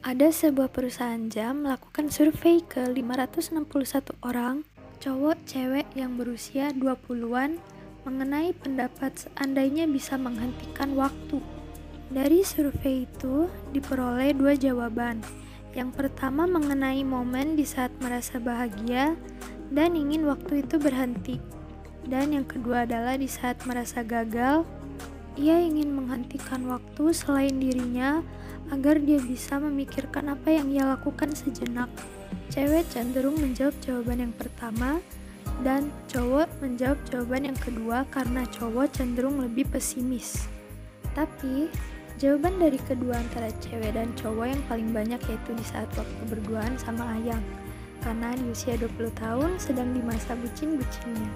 Ada sebuah perusahaan jam melakukan survei ke 561 orang cowok cewek yang berusia 20-an mengenai pendapat seandainya bisa menghentikan waktu. Dari survei itu diperoleh dua jawaban. Yang pertama mengenai momen di saat merasa bahagia dan ingin waktu itu berhenti. Dan yang kedua adalah di saat merasa gagal, ia ingin menghentikan waktu selain dirinya agar dia bisa memikirkan apa yang ia lakukan sejenak. Cewek cenderung menjawab jawaban yang pertama, dan cowok menjawab jawaban yang kedua karena cowok cenderung lebih pesimis. Tapi, jawaban dari kedua antara cewek dan cowok yang paling banyak yaitu di saat waktu berduaan sama ayang, karena di usia 20 tahun sedang di masa bucin-bucinnya.